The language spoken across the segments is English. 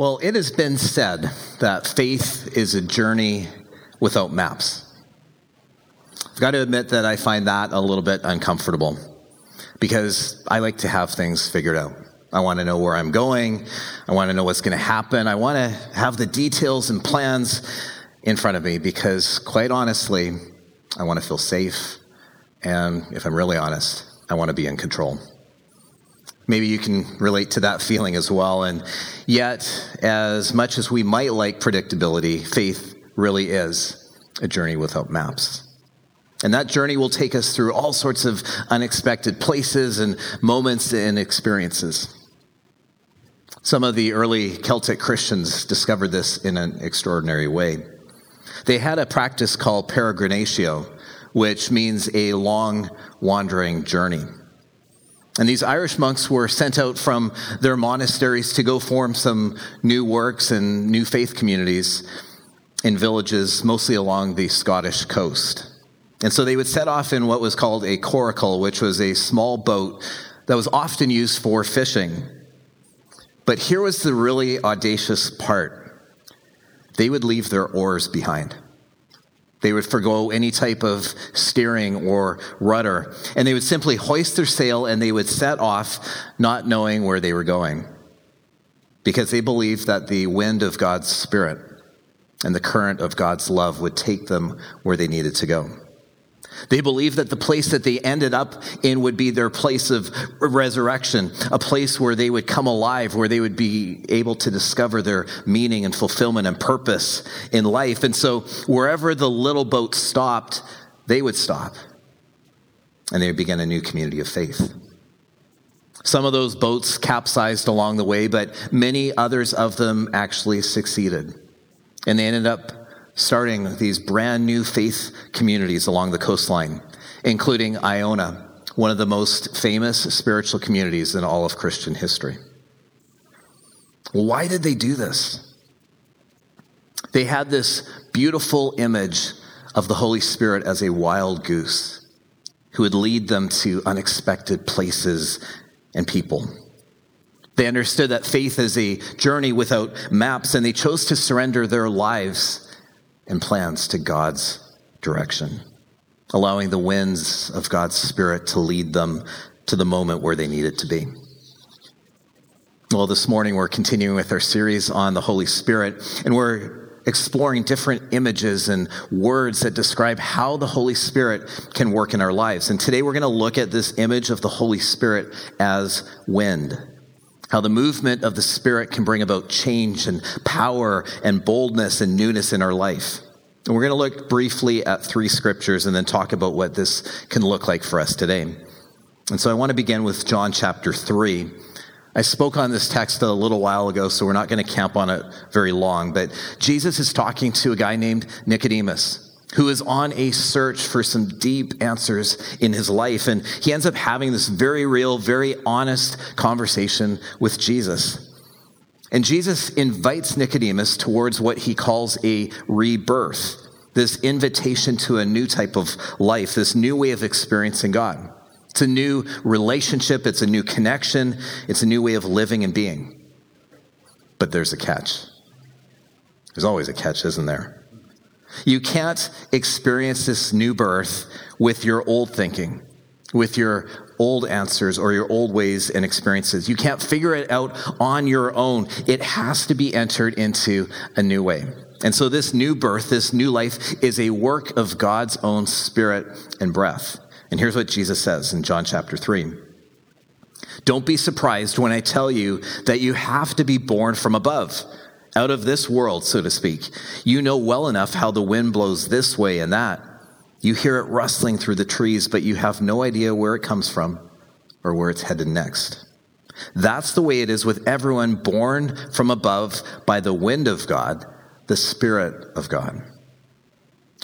Well, it has been said that faith is a journey without maps. I've got to admit that I find that a little bit uncomfortable because I like to have things figured out. I want to know where I'm going. I want to know what's going to happen. I want to have the details and plans in front of me because, quite honestly, I want to feel safe. And if I'm really honest, I want to be in control. Maybe you can relate to that feeling as well. And yet, as much as we might like predictability, faith really is a journey without maps. And that journey will take us through all sorts of unexpected places and moments and experiences. Some of the early Celtic Christians discovered this in an extraordinary way. They had a practice called peregrinatio, which means a long wandering journey. And these Irish monks were sent out from their monasteries to go form some new works and new faith communities in villages, mostly along the Scottish coast. And so they would set off in what was called a coracle, which was a small boat that was often used for fishing. But here was the really audacious part they would leave their oars behind. They would forego any type of steering or rudder, and they would simply hoist their sail and they would set off, not knowing where they were going, because they believed that the wind of God's Spirit and the current of God's love would take them where they needed to go. They believed that the place that they ended up in would be their place of resurrection, a place where they would come alive, where they would be able to discover their meaning and fulfillment and purpose in life. And so, wherever the little boat stopped, they would stop and they would begin a new community of faith. Some of those boats capsized along the way, but many others of them actually succeeded. And they ended up starting these brand new faith communities along the coastline, including Iona, one of the most famous spiritual communities in all of Christian history. Why did they do this? They had this beautiful image of the Holy Spirit as a wild goose who would lead them to unexpected places and people. They understood that faith is a journey without maps, and they chose to surrender their lives and plans to God's direction, allowing the winds of God's Spirit to lead them to the moment where they needed to be. Well, this morning we're continuing with our series on the Holy Spirit, and we're exploring different images and words that describe how the Holy Spirit can work in our lives. And today we're going to look at this image of the Holy Spirit as wind how the movement of the Spirit can bring about change and power and boldness and newness in our life. And we're going to look briefly at three scriptures and then talk about what this can look like for us today. And so I want to begin with John chapter 3. I spoke on this text a little while ago, so we're not going to camp on it very long. But Jesus is talking to a guy named Nicodemus who is on a search for some deep answers in his life. And he ends up having this very real, very honest conversation with Jesus. And Jesus invites Nicodemus towards what he calls a rebirth, this invitation to a new type of life, this new way of experiencing God. It's a new relationship, it's a new connection, it's a new way of living and being. But there's a catch. There's always a catch, isn't there? You can't experience this new birth with your old thinking, with your old answers or your old ways and experiences. You can't figure it out on your own. It has to be entered into a new way. And so, this new birth, this new life, is a work of God's own spirit and breath. And here's what Jesus says in John chapter 3. Don't be surprised when I tell you that you have to be born from above out of this world, so to speak. You know well enough how the wind blows this way and that. You hear it rustling through the trees, but you have no idea where it comes from or where it's headed next. That's the way it is with everyone born from above by the wind of God, the Spirit of God.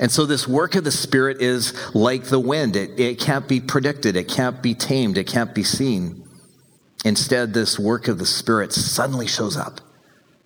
And so, this work of the Spirit is like the wind. It, it can't be predicted, it can't be tamed, it can't be seen. Instead, this work of the Spirit suddenly shows up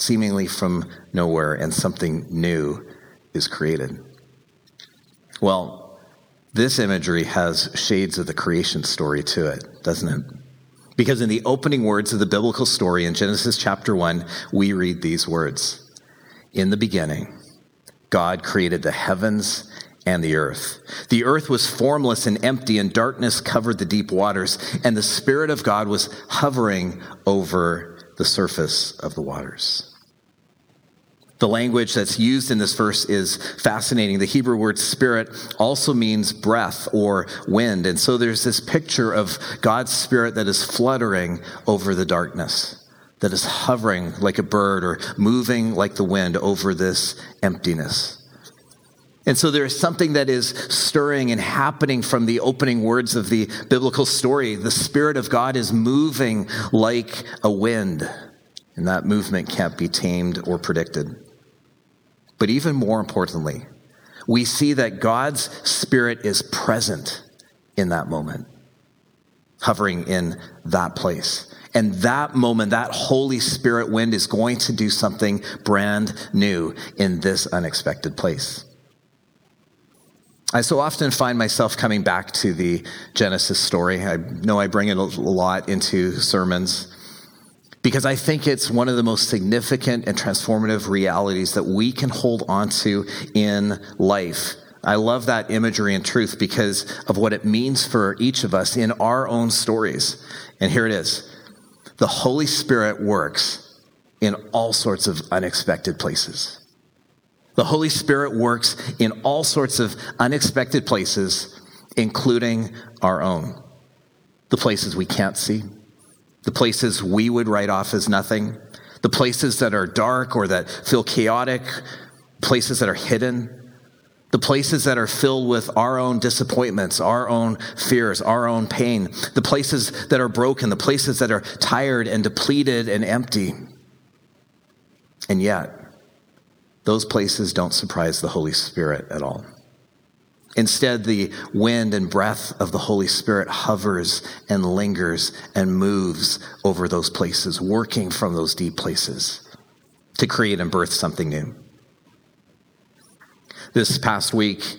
seemingly from nowhere, and something new is created. Well, this imagery has shades of the creation story to it, doesn't it? Because in the opening words of the biblical story in Genesis chapter 1, we read these words In the beginning, God created the heavens and the earth. The earth was formless and empty, and darkness covered the deep waters, and the Spirit of God was hovering over the surface of the waters. The language that's used in this verse is fascinating. The Hebrew word spirit also means breath or wind. And so there's this picture of God's spirit that is fluttering over the darkness, that is hovering like a bird or moving like the wind over this emptiness. And so there is something that is stirring and happening from the opening words of the biblical story. The Spirit of God is moving like a wind, and that movement can't be tamed or predicted. But even more importantly, we see that God's Spirit is present in that moment, hovering in that place. And that moment, that Holy Spirit wind is going to do something brand new in this unexpected place. I so often find myself coming back to the Genesis story. I know I bring it a lot into sermons because I think it's one of the most significant and transformative realities that we can hold on to in life. I love that imagery and truth because of what it means for each of us in our own stories. And here it is the Holy Spirit works in all sorts of unexpected places. The Holy Spirit works in all sorts of unexpected places, including our own. The places we can't see, the places we would write off as nothing, the places that are dark or that feel chaotic, places that are hidden, the places that are filled with our own disappointments, our own fears, our own pain, the places that are broken, the places that are tired and depleted and empty. And yet, those places don't surprise the Holy Spirit at all. Instead, the wind and breath of the Holy Spirit hovers and lingers and moves over those places, working from those deep places to create and birth something new. This past week,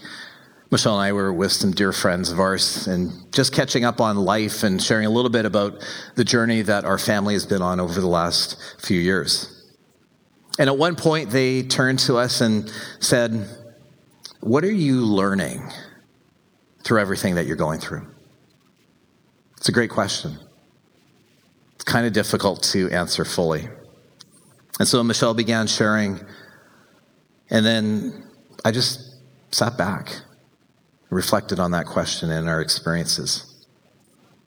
Michelle and I were with some dear friends of ours and just catching up on life and sharing a little bit about the journey that our family has been on over the last few years. And at one point, they turned to us and said, what are you learning through everything that you're going through? It's a great question. It's kind of difficult to answer fully. And so Michelle began sharing, and then I just sat back, reflected on that question and our experiences.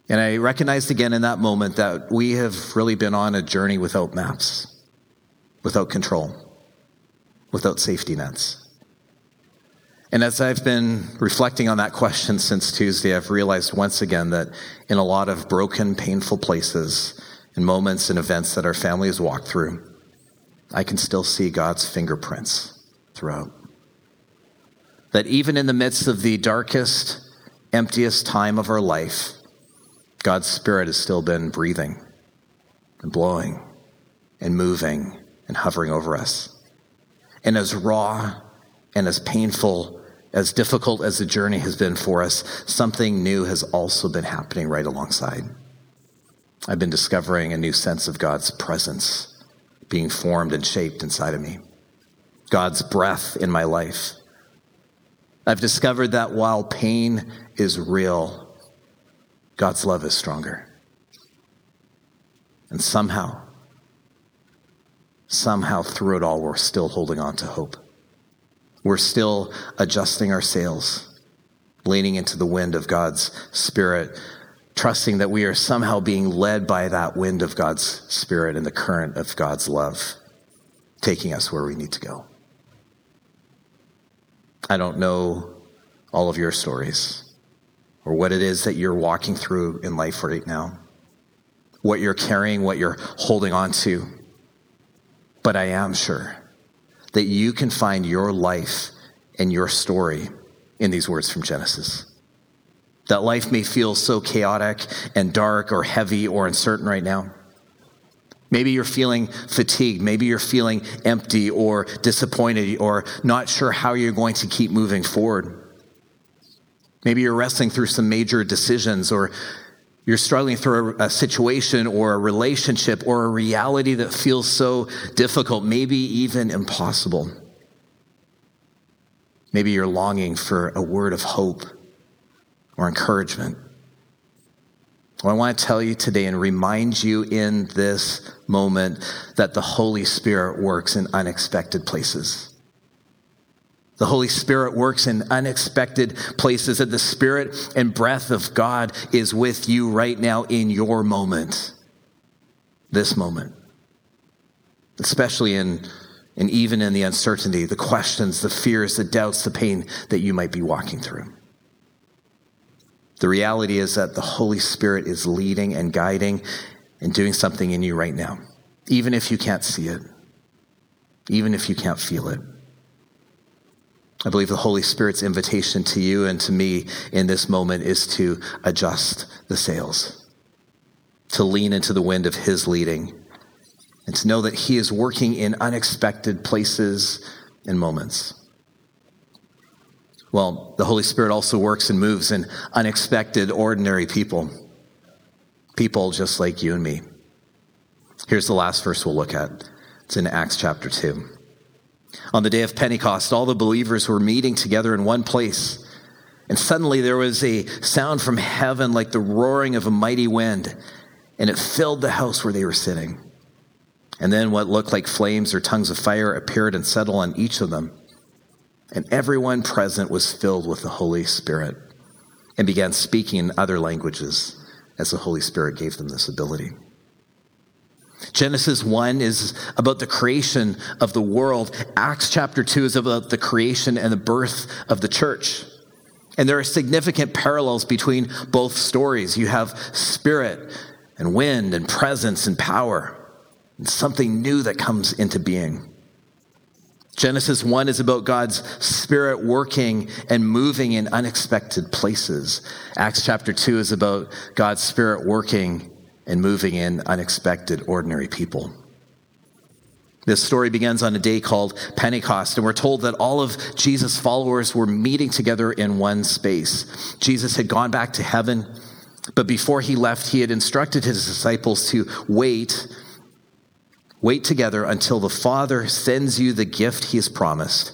And I recognized again in that moment that we have really been on a journey without maps, without control, without safety nets. And as I've been reflecting on that question since Tuesday, I've realized once again that in a lot of broken, painful places and moments and events that our family has walked through, I can still see God's fingerprints throughout. That even in the midst of the darkest, emptiest time of our life, God's Spirit has still been breathing and blowing and moving and hovering over us. And as raw and as painful as difficult as the journey has been for us, something new has also been happening right alongside. I've been discovering a new sense of God's presence being formed and shaped inside of me, God's breath in my life. I've discovered that while pain is real, God's love is stronger. And somehow, somehow through it all, we're still holding on to hope. We're still adjusting our sails, leaning into the wind of God's Spirit, trusting that we are somehow being led by that wind of God's Spirit and the current of God's love, taking us where we need to go. I don't know all of your stories or what it is that you're walking through in life right now, what you're carrying, what you're holding on to. But I am sure that you can find your life and your story in these words from Genesis. That life may feel so chaotic and dark or heavy or uncertain right now. Maybe you're feeling fatigued. Maybe you're feeling empty or disappointed or not sure how you're going to keep moving forward. Maybe you're wrestling through some major decisions or You're struggling through a, a, situation or a relationship or a reality that feels so difficult, maybe even impossible. Maybe you're longing for a word of hope or encouragement. Well, I want to tell you today and remind you in this moment that the Holy Spirit works in unexpected places. The Holy Spirit works in unexpected places, and the Spirit and breath of God is with you right now in your moment, this moment, especially in and even in the uncertainty, the questions, the fears, the doubts, the pain that you might be walking through. The reality is that the Holy Spirit is leading and guiding and doing something in you right now, even if you can't see it, even if you can't feel it. I believe the Holy Spirit's invitation to you and to me in this moment is to adjust the sails, to lean into the wind of His leading, and to know that He is working in unexpected places and moments. Well, the Holy Spirit also works and moves in unexpected, ordinary people, people just like you and me. Here's the last verse we'll look at it's in Acts chapter 2. On the day of Pentecost, all the believers were meeting together in one place. And suddenly there was a sound from heaven like the roaring of a mighty wind, and it filled the house where they were sitting. And then what looked like flames or tongues of fire appeared and settled on each of them. And everyone present was filled with the Holy Spirit and began speaking in other languages as the Holy Spirit gave them this ability. Genesis 1 is about the creation of the world. Acts chapter 2 is about the creation and the birth of the church. And there are significant parallels between both stories. You have spirit and wind and presence and power, and something new that comes into being. Genesis 1 is about God's spirit working and moving in unexpected places. Acts chapter 2 is about God's spirit working and moving in unexpected, ordinary people. This story begins on a day called Pentecost, and we're told that all of Jesus' followers were meeting together in one space. Jesus had gone back to heaven, but before he left, he had instructed his disciples to wait, wait together until the Father sends you the gift he has promised.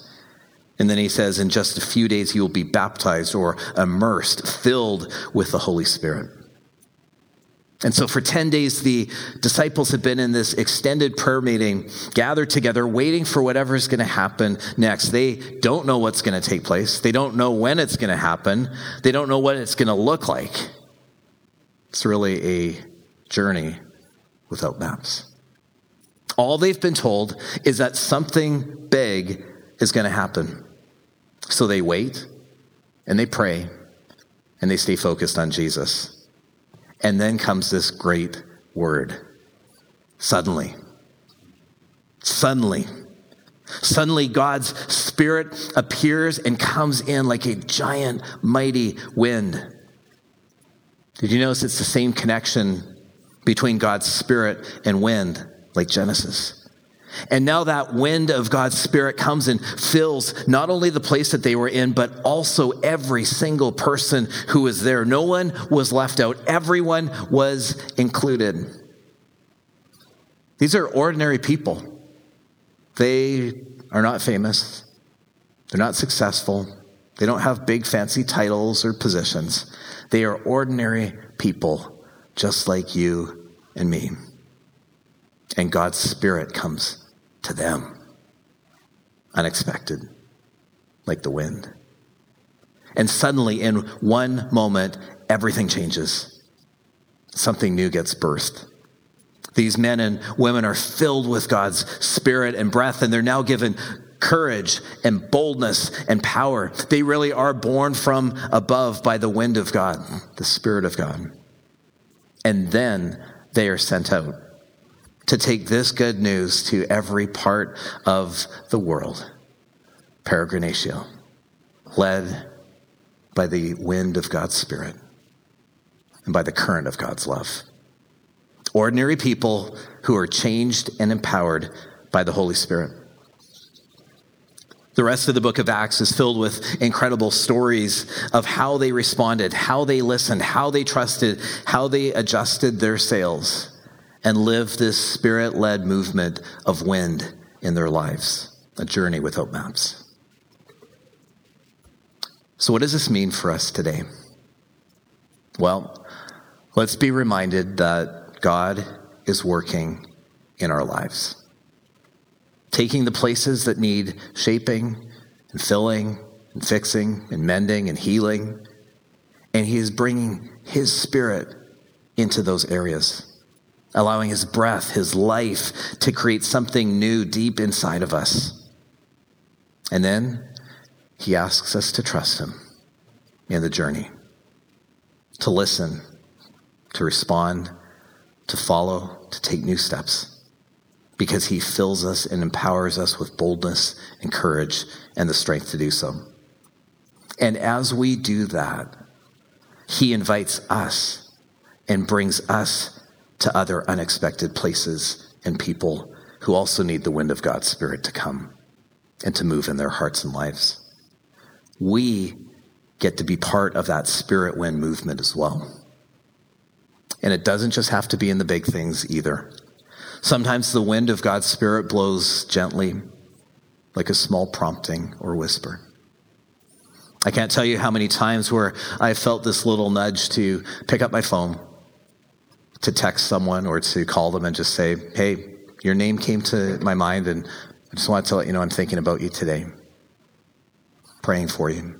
And then he says, in just a few days, you will be baptized or immersed, filled with the Holy Spirit. And so for 10 days, the disciples have been in this extended prayer meeting, gathered together, waiting for whatever is going to happen next. They don't know what's going to take place. They don't know when it's going to happen. They don't know what it's going to look like. It's really a journey without maps. All they've been told is that something big is going to happen. So they wait and they pray and they stay focused on Jesus. And then comes this great word suddenly. Suddenly. Suddenly, God's Spirit appears and comes in like a giant, mighty wind. Did you notice it's the same connection between God's Spirit and wind, like Genesis? And now that wind of God's Spirit comes and fills not only the place that they were in, but also every single person who was there. No one was left out, everyone was included. These are ordinary people. They are not famous, they're not successful, they don't have big fancy titles or positions. They are ordinary people, just like you and me. And God's Spirit comes to them. Unexpected, like the wind. And suddenly, in one moment, everything changes. Something new gets birthed. These men and women are filled with God's spirit and breath, and they're now given courage and boldness and power. They really are born from above by the wind of God, the Spirit of God. And then they are sent out to take this good news to every part of the world. Peregrinatio, led by the wind of God's Spirit and by the current of God's love. Ordinary people who are changed and empowered by the Holy Spirit. The rest of the book of Acts is filled with incredible stories of how they responded, how they listened, how they trusted, how they adjusted their sails and live this spirit led movement of wind in their lives, a journey without maps. So, what does this mean for us today? Well, let's be reminded that God is working in our lives taking the places that need shaping and filling and fixing and mending and healing. And He is bringing His Spirit into those areas, allowing His breath, His life to create something new deep inside of us. And then He asks us to trust Him in the journey, to listen, to respond, to follow, to take new steps because he fills us and empowers us with boldness and courage and the strength to do so. And as we do that, he invites us and brings us to other unexpected places and people who also need the wind of God's Spirit to come and to move in their hearts and lives. We get to be part of that spirit wind movement as well. And it doesn't just have to be in the big things either. Sometimes the wind of God's Spirit blows gently, like a small prompting or whisper. I can't tell you how many times where I felt this little nudge to pick up my phone, to text someone, or to call them and just say, Hey, your name came to my mind, and I just wanted to let you know I'm thinking about you today, praying for you.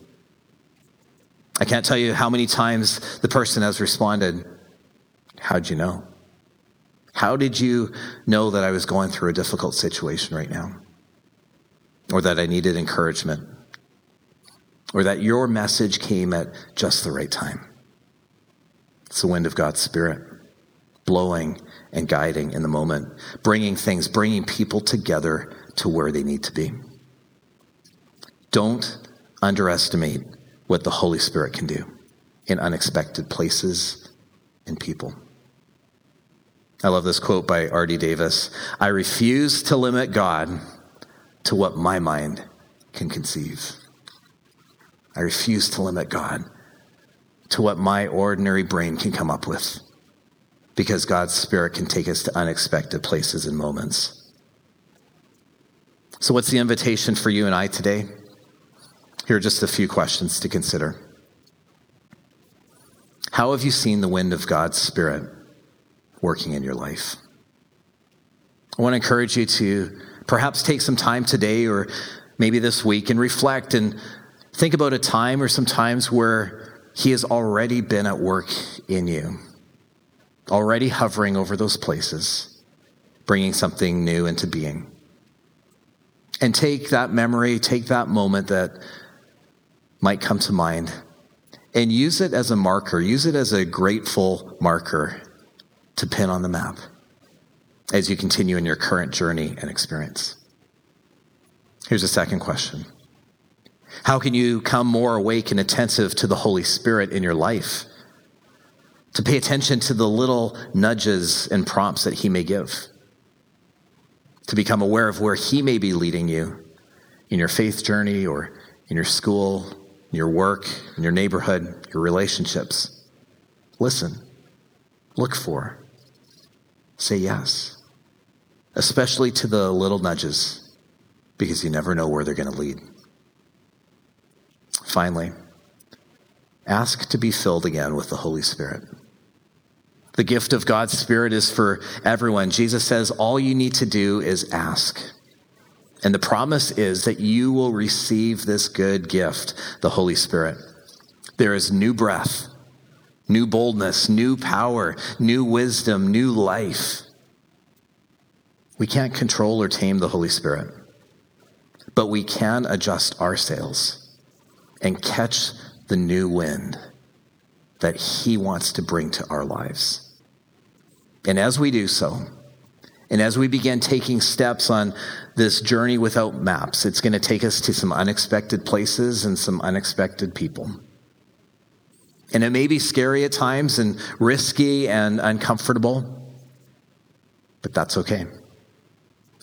I can't tell you how many times the person has responded, How'd you know? How did you know that I was going through a difficult situation right now? Or that I needed encouragement? Or that your message came at just the right time? It's the wind of God's Spirit blowing and guiding in the moment, bringing things, bringing people together to where they need to be. Don't underestimate what the Holy Spirit can do in unexpected places and people. I love this quote by R.D. Davis I refuse to limit God to what my mind can conceive. I refuse to limit God to what my ordinary brain can come up with because God's Spirit can take us to unexpected places and moments. So, what's the invitation for you and I today? Here are just a few questions to consider. How have you seen the wind of God's Spirit? working in your life. I want to encourage you to perhaps take some time today or maybe this week and reflect and think about a time or some times where He has already been at work in you, already hovering over those places, bringing something new into being. And take that memory, take that moment that might come to mind, and use it as a marker, use it as a grateful marker to pin on the map as you continue in your current journey and experience. Here's a second question How can you come more awake and attentive to the Holy Spirit in your life? To pay attention to the little nudges and prompts that He may give. To become aware of where He may be leading you in your faith journey or in your school, in your work, in your neighborhood, your relationships. Listen, look for, say yes, especially to the little nudges, because you never know where they're going to lead. Finally, ask to be filled again with the Holy Spirit. The gift of God's Spirit is for everyone. Jesus says all you need to do is ask. And the promise is that you will receive this good gift, the Holy Spirit. There is new breath new boldness, new power, new wisdom, new life. We can't control or tame the Holy Spirit, but we can adjust our sails and catch the new wind that He wants to bring to our lives. And as we do so, and as we begin taking steps on this journey without maps, it's going to take us to some unexpected places and some unexpected people. And it may be scary at times and risky and uncomfortable, but that's okay.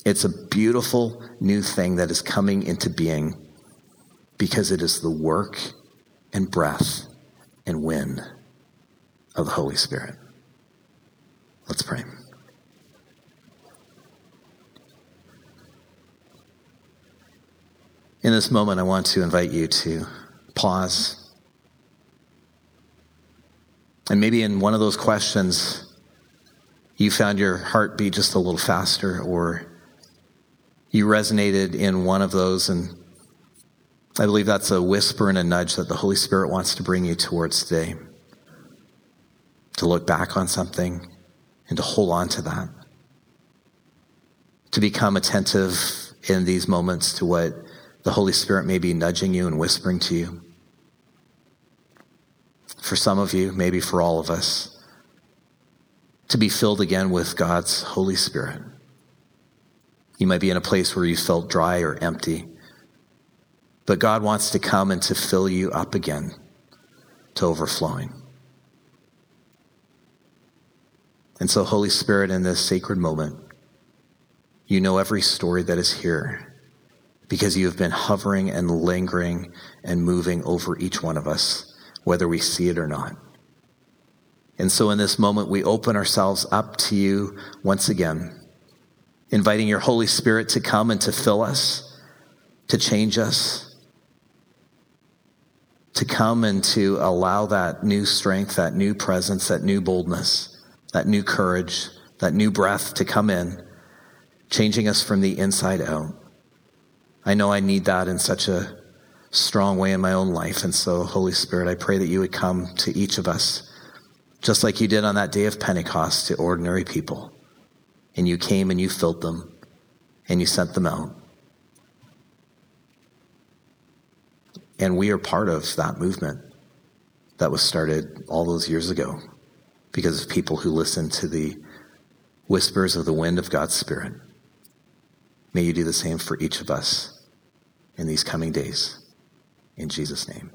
It's a beautiful new thing that is coming into being because it is the work and breath and wind of the Holy Spirit. Let's pray. In this moment, I want to invite you to pause. And maybe in one of those questions, you found your heart beat just a little faster, or you resonated in one of those. And I believe that's a whisper and a nudge that the Holy Spirit wants to bring you towards today. To look back on something and to hold on to that. To become attentive in these moments to what the Holy Spirit may be nudging you and whispering to you. For some of you, maybe for all of us, to be filled again with God's Holy Spirit. You might be in a place where you felt dry or empty, but God wants to come and to fill you up again to overflowing. And so, Holy Spirit, in this sacred moment, you know every story that is here because you have been hovering and lingering and moving over each one of us, whether we see it or not. And so in this moment, we open ourselves up to you once again, inviting your Holy Spirit to come and to fill us, to change us, to come and to allow that new strength, that new presence, that new boldness, that new courage, that new breath to come in, changing us from the inside out. I know I need that in such a strong way in my own life. And so, Holy Spirit, I pray that you would come to each of us just like you did on that day of Pentecost to ordinary people. And you came and you filled them and you sent them out. And we are part of that movement that was started all those years ago because of people who listened to the whispers of the wind of God's Spirit. May you do the same for each of us in these coming days. In Jesus' name.